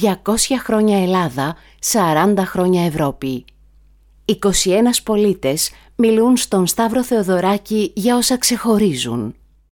200 χρόνια Ελλάδα, 40 χρόνια Ευρώπη. 21 πολίτες μιλούν στον Σταύρο Θεοδωράκη για όσα ξεχωρίζουν.